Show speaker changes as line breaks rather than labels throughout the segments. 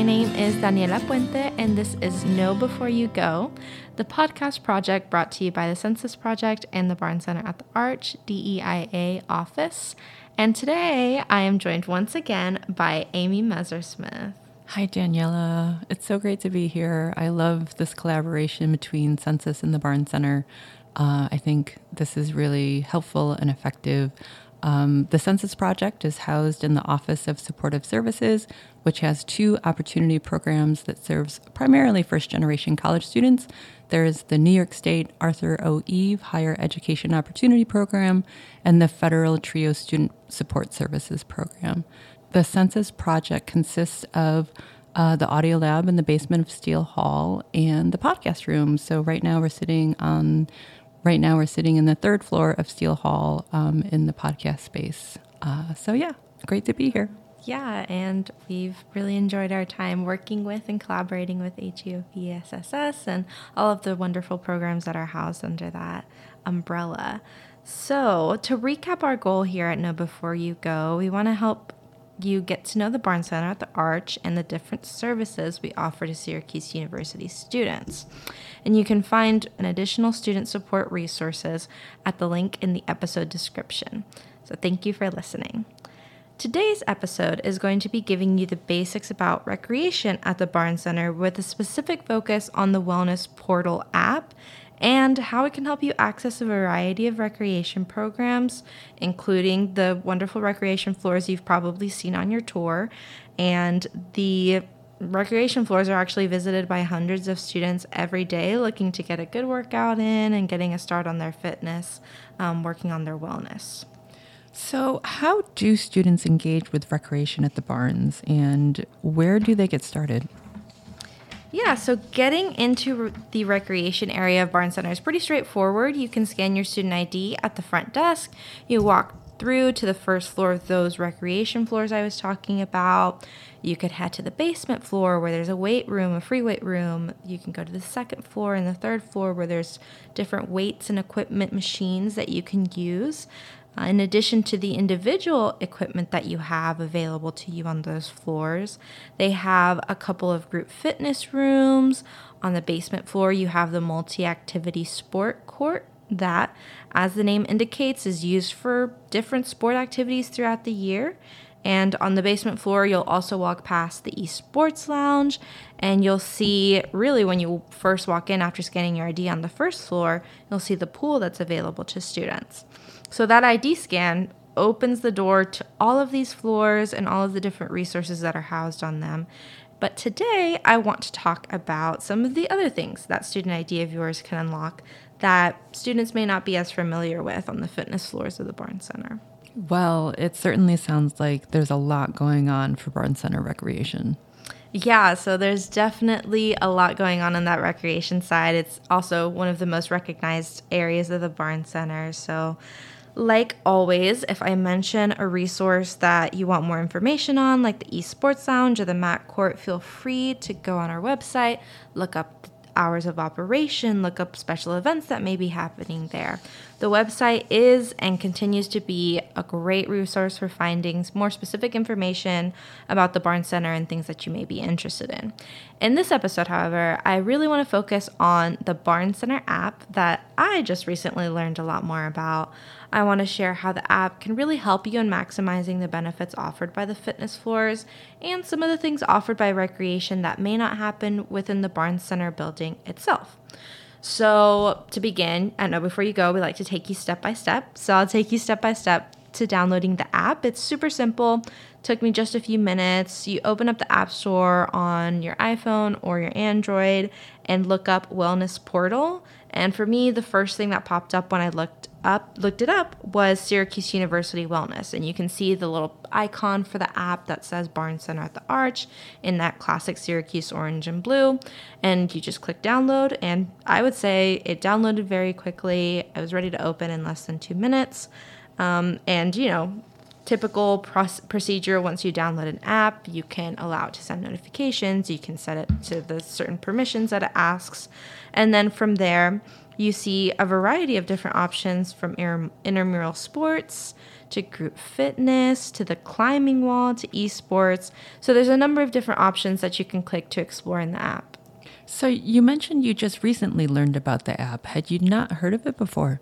My name is Daniela Puente, and this is Know Before You Go, the podcast project brought to you by the Census Project and the Barnes Center at the Arch DEIA office. And today I am joined once again by Amy Messersmith.
Hi, Daniela. It's so great to be here. I love this collaboration between Census and the Barnes Center. Uh, I think this is really helpful and effective. Um, the Census Project is housed in the Office of Supportive Services, which has two opportunity programs that serves primarily first generation college students. There's the New York State Arthur O. Eve Higher Education Opportunity Program and the Federal TRIO Student Support Services Program. The Census Project consists of uh, the audio lab in the basement of Steele Hall and the podcast room. So right now we're sitting on right now we're sitting in the third floor of Steele Hall um, in the podcast space. Uh, so yeah, great to be here.
Yeah, and we've really enjoyed our time working with and collaborating with HEOP and all of the wonderful programs that are housed under that umbrella. So, to recap our goal here at Know Before You Go, we want to help you get to know the Barnes Center at the Arch and the different services we offer to Syracuse University students. And you can find an additional student support resources at the link in the episode description. So thank you for listening. Today's episode is going to be giving you the basics about recreation at the Barnes Center with a specific focus on the Wellness Portal app and how it can help you access a variety of recreation programs, including the wonderful recreation floors you've probably seen on your tour. And the recreation floors are actually visited by hundreds of students every day looking to get a good workout in and getting a start on their fitness, um, working on their wellness.
So, how do students engage with recreation at the Barnes and where do they get started?
Yeah, so getting into the recreation area of Barnes Center is pretty straightforward. You can scan your student ID at the front desk. You walk through to the first floor of those recreation floors I was talking about. You could head to the basement floor where there's a weight room, a free weight room. You can go to the second floor and the third floor where there's different weights and equipment machines that you can use. Uh, in addition to the individual equipment that you have available to you on those floors, they have a couple of group fitness rooms. On the basement floor, you have the multi activity sport court that, as the name indicates, is used for different sport activities throughout the year. And on the basement floor, you'll also walk past the esports lounge, and you'll see really when you first walk in after scanning your ID on the first floor, you'll see the pool that's available to students. So that ID scan opens the door to all of these floors and all of the different resources that are housed on them. But today, I want to talk about some of the other things that student ID of yours can unlock that students may not be as familiar with on the fitness floors of the Barnes Center.
Well, it certainly sounds like there's a lot going on for Barnes Center recreation.
Yeah, so there's definitely a lot going on on that recreation side. It's also one of the most recognized areas of the Barnes Center. So like always, if I mention a resource that you want more information on, like the esports lounge or the MAC court, feel free to go on our website, look up hours of operation, look up special events that may be happening there. The website is and continues to be a great resource for finding more specific information about the Barnes Center and things that you may be interested in. In this episode, however, I really want to focus on the Barnes Center app that I just recently learned a lot more about. I want to share how the app can really help you in maximizing the benefits offered by the fitness floors and some of the things offered by recreation that may not happen within the Barnes Center building itself. So, to begin, I know before you go, we like to take you step by step. So, I'll take you step by step to downloading the app. It's super simple. Took me just a few minutes. You open up the App Store on your iPhone or your Android and look up Wellness Portal. And for me, the first thing that popped up when I looked up looked it up was Syracuse University Wellness and you can see the little icon for the app that says Barnes Center at the Arch in that classic Syracuse orange and blue and you just click download and I would say it downloaded very quickly I was ready to open in less than two minutes um, and you know typical procedure once you download an app you can allow it to send notifications you can set it to the certain permissions that it asks and then from there You see a variety of different options from intramural sports to group fitness to the climbing wall to esports. So there's a number of different options that you can click to explore in the app.
So you mentioned you just recently learned about the app. Had you not heard of it before?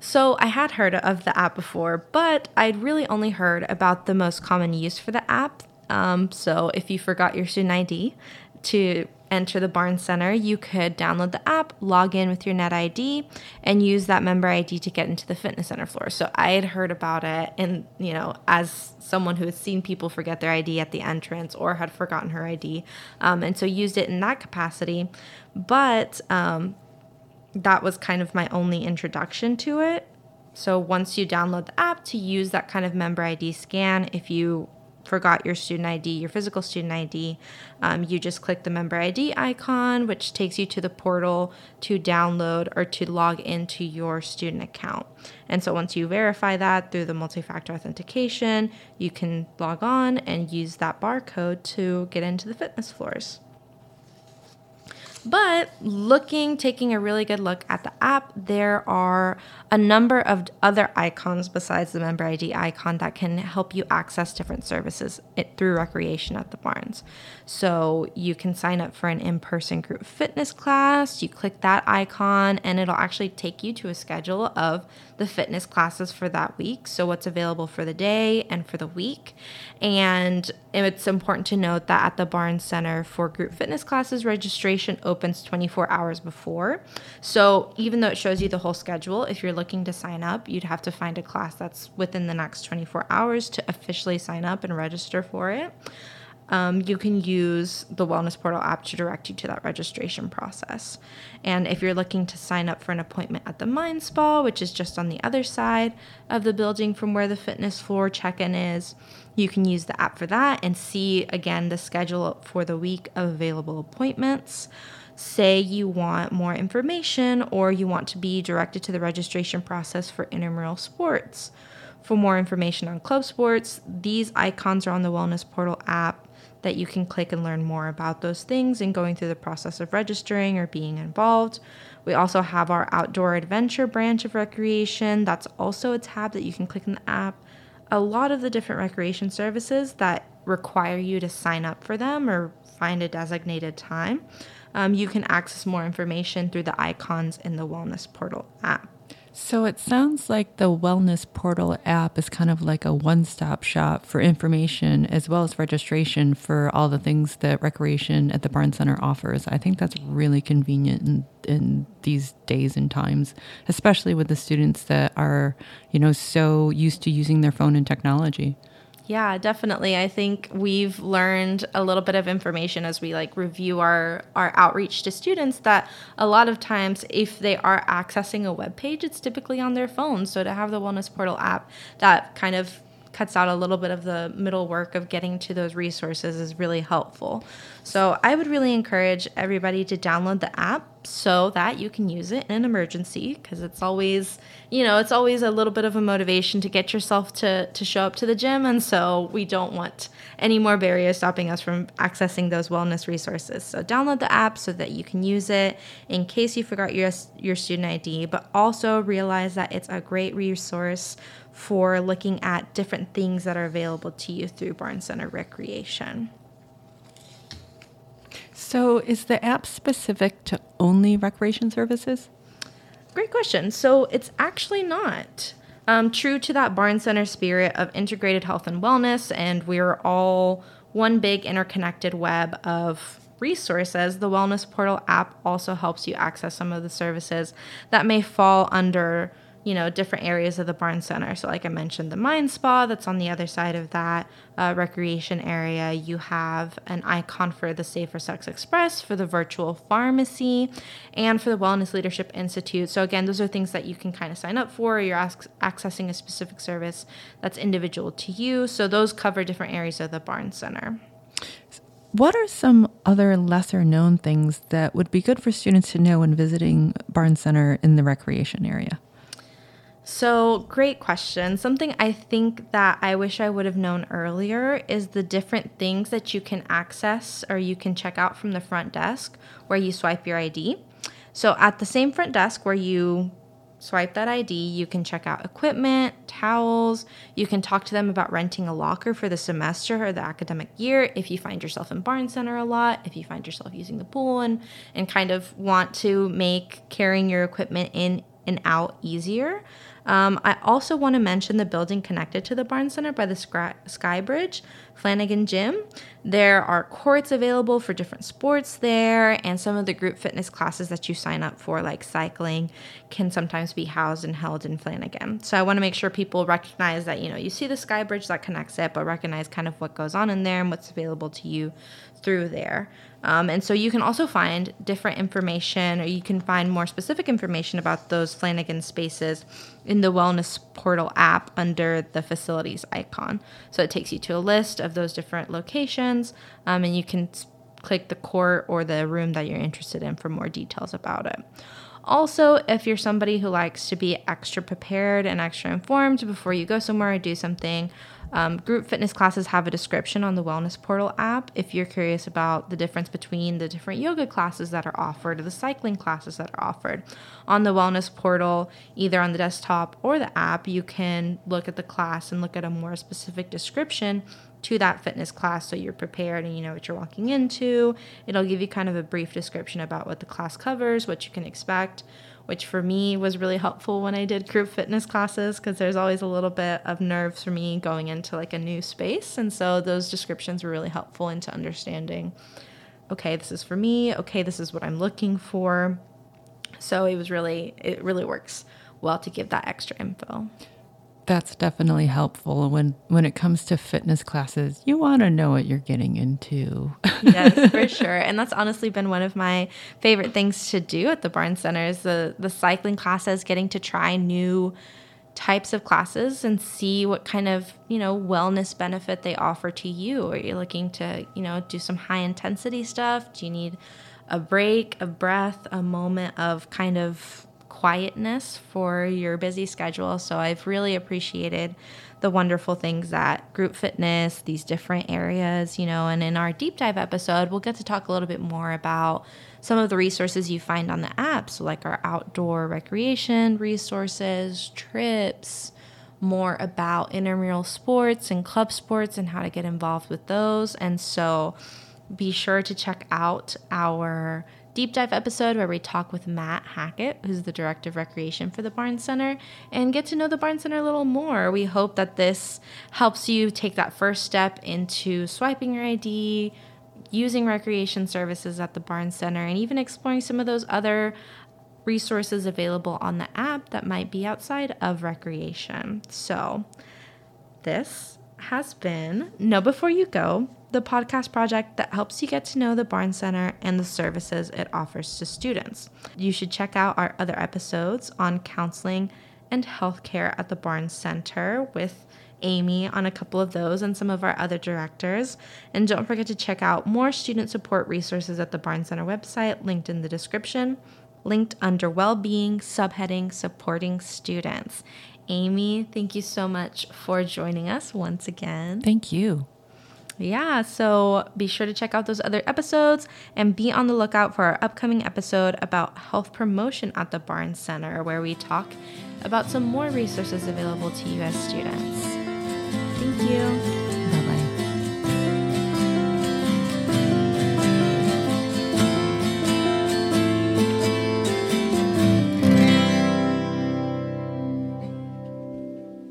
So I had heard of the app before, but I'd really only heard about the most common use for the app. Um, so if you forgot your student ID to enter the Barnes Center, you could download the app, log in with your Net ID, and use that member ID to get into the fitness center floor. So I had heard about it, and you know, as someone who had seen people forget their ID at the entrance or had forgotten her ID, um, and so used it in that capacity. But um, that was kind of my only introduction to it. So once you download the app to use that kind of member ID scan, if you forgot your student ID, your physical student ID, um, you just click the member ID icon, which takes you to the portal to download or to log into your student account. And so once you verify that through the multi factor authentication, you can log on and use that barcode to get into the fitness floors. But looking, taking a really good look at the app, there are a number of other icons besides the member ID icon that can help you access different services through recreation at the Barnes. So you can sign up for an in person group fitness class. You click that icon, and it'll actually take you to a schedule of the fitness classes for that week. So, what's available for the day and for the week. And it's important to note that at the Barnes Center for group fitness classes, registration opens 24 hours before. So, even though it shows you the whole schedule, if you're looking to sign up, you'd have to find a class that's within the next 24 hours to officially sign up and register for it um, you can use the Wellness Portal app to direct you to that registration process. And if you're looking to sign up for an appointment at the Mind Spa, which is just on the other side of the building from where the fitness floor check in is, you can use the app for that and see again the schedule for the week of available appointments. Say you want more information or you want to be directed to the registration process for intramural sports. For more information on club sports, these icons are on the Wellness Portal app that you can click and learn more about those things and going through the process of registering or being involved. We also have our outdoor adventure branch of recreation. That's also a tab that you can click in the app. A lot of the different recreation services that require you to sign up for them or find a designated time, um, you can access more information through the icons in the Wellness Portal app.
So it sounds like the Wellness Portal app is kind of like a one stop shop for information as well as registration for all the things that recreation at the Barnes Center offers. I think that's really convenient in, in these days and times, especially with the students that are, you know, so used to using their phone and technology.
Yeah, definitely. I think we've learned a little bit of information as we like review our our outreach to students that a lot of times if they are accessing a web page, it's typically on their phone. So to have the Wellness Portal app that kind of cuts out a little bit of the middle work of getting to those resources is really helpful. So I would really encourage everybody to download the app so that you can use it in an emergency because it's always, you know, it's always a little bit of a motivation to get yourself to to show up to the gym and so we don't want any more barriers stopping us from accessing those wellness resources. So download the app so that you can use it in case you forgot your your student ID, but also realize that it's a great resource for looking at different things that are available to you through Barnes Center Recreation.
So, is the app specific to only recreation services?
Great question. So, it's actually not. Um, true to that Barnes Center spirit of integrated health and wellness, and we're all one big interconnected web of resources, the Wellness Portal app also helps you access some of the services that may fall under you know, different areas of the Barnes Center. So, like I mentioned, the Mind Spa that's on the other side of that uh, recreation area. You have an icon for the Safer Sex Express, for the virtual pharmacy, and for the Wellness Leadership Institute. So, again, those are things that you can kind of sign up for. You're accessing a specific service that's individual to you. So, those cover different areas of the Barnes Center.
What are some other lesser known things that would be good for students to know when visiting Barnes Center in the recreation area?
So, great question. Something I think that I wish I would have known earlier is the different things that you can access or you can check out from the front desk where you swipe your ID. So at the same front desk where you swipe that ID, you can check out equipment, towels. You can talk to them about renting a locker for the semester or the academic year if you find yourself in Barnes Center a lot, if you find yourself using the pool and, and kind of want to make carrying your equipment in and out easier. Um, I also want to mention the building connected to the Barnes Center by the Sky Bridge, Flanagan Gym. There are courts available for different sports there, and some of the group fitness classes that you sign up for, like cycling, can sometimes be housed and held in Flanagan. So I want to make sure people recognize that, you know, you see the Sky Bridge that connects it, but recognize kind of what goes on in there and what's available to you through there. Um, and so you can also find different information, or you can find more specific information about those Flanagan spaces in the Wellness Portal app under the facilities icon. So it takes you to a list of those different locations, um, and you can click the court or the room that you're interested in for more details about it. Also, if you're somebody who likes to be extra prepared and extra informed before you go somewhere or do something, um, group fitness classes have a description on the Wellness Portal app if you're curious about the difference between the different yoga classes that are offered or the cycling classes that are offered. On the Wellness Portal, either on the desktop or the app, you can look at the class and look at a more specific description to that fitness class so you're prepared and you know what you're walking into. It'll give you kind of a brief description about what the class covers, what you can expect which for me was really helpful when I did group fitness classes because there's always a little bit of nerves for me going into like a new space. And so those descriptions were really helpful into understanding okay, this is for me, okay, this is what I'm looking for. So it was really, it really works well to give that extra info
that's definitely helpful when when it comes to fitness classes. You want to know what you're getting into.
Yes for sure. And that's honestly been one of my favorite things to do at the barnes center is the the cycling classes getting to try new types of classes and see what kind of you know wellness benefit they offer to you. Are you looking to you know do some high intensity stuff? Do you need a break a breath a moment of kind of quietness for your busy schedule. So I've really appreciated the wonderful things that group fitness, these different areas, you know, and in our deep dive episode, we'll get to talk a little bit more about some of the resources you find on the app. So, like our outdoor recreation resources, trips, more about intramural sports and club sports and how to get involved with those. And so, be sure to check out our deep dive episode where we talk with Matt Hackett, who's the director of recreation for the Barnes Center, and get to know the Barnes Center a little more. We hope that this helps you take that first step into swiping your ID, using recreation services at the Barnes Center, and even exploring some of those other resources available on the app that might be outside of recreation. So, this has been Know Before You Go the podcast project that helps you get to know the Barnes Center and the services it offers to students. You should check out our other episodes on counseling and healthcare at the Barnes Center with Amy on a couple of those and some of our other directors. And don't forget to check out more student support resources at the Barnes Center website, linked in the description, linked under well-being, subheading Supporting Students. Amy, thank you so much for joining us once again.
Thank you.
Yeah, so be sure to check out those other episodes and be on the lookout for our upcoming episode about health promotion at the Barnes Center, where we talk about some more resources available to you as students. Thank you.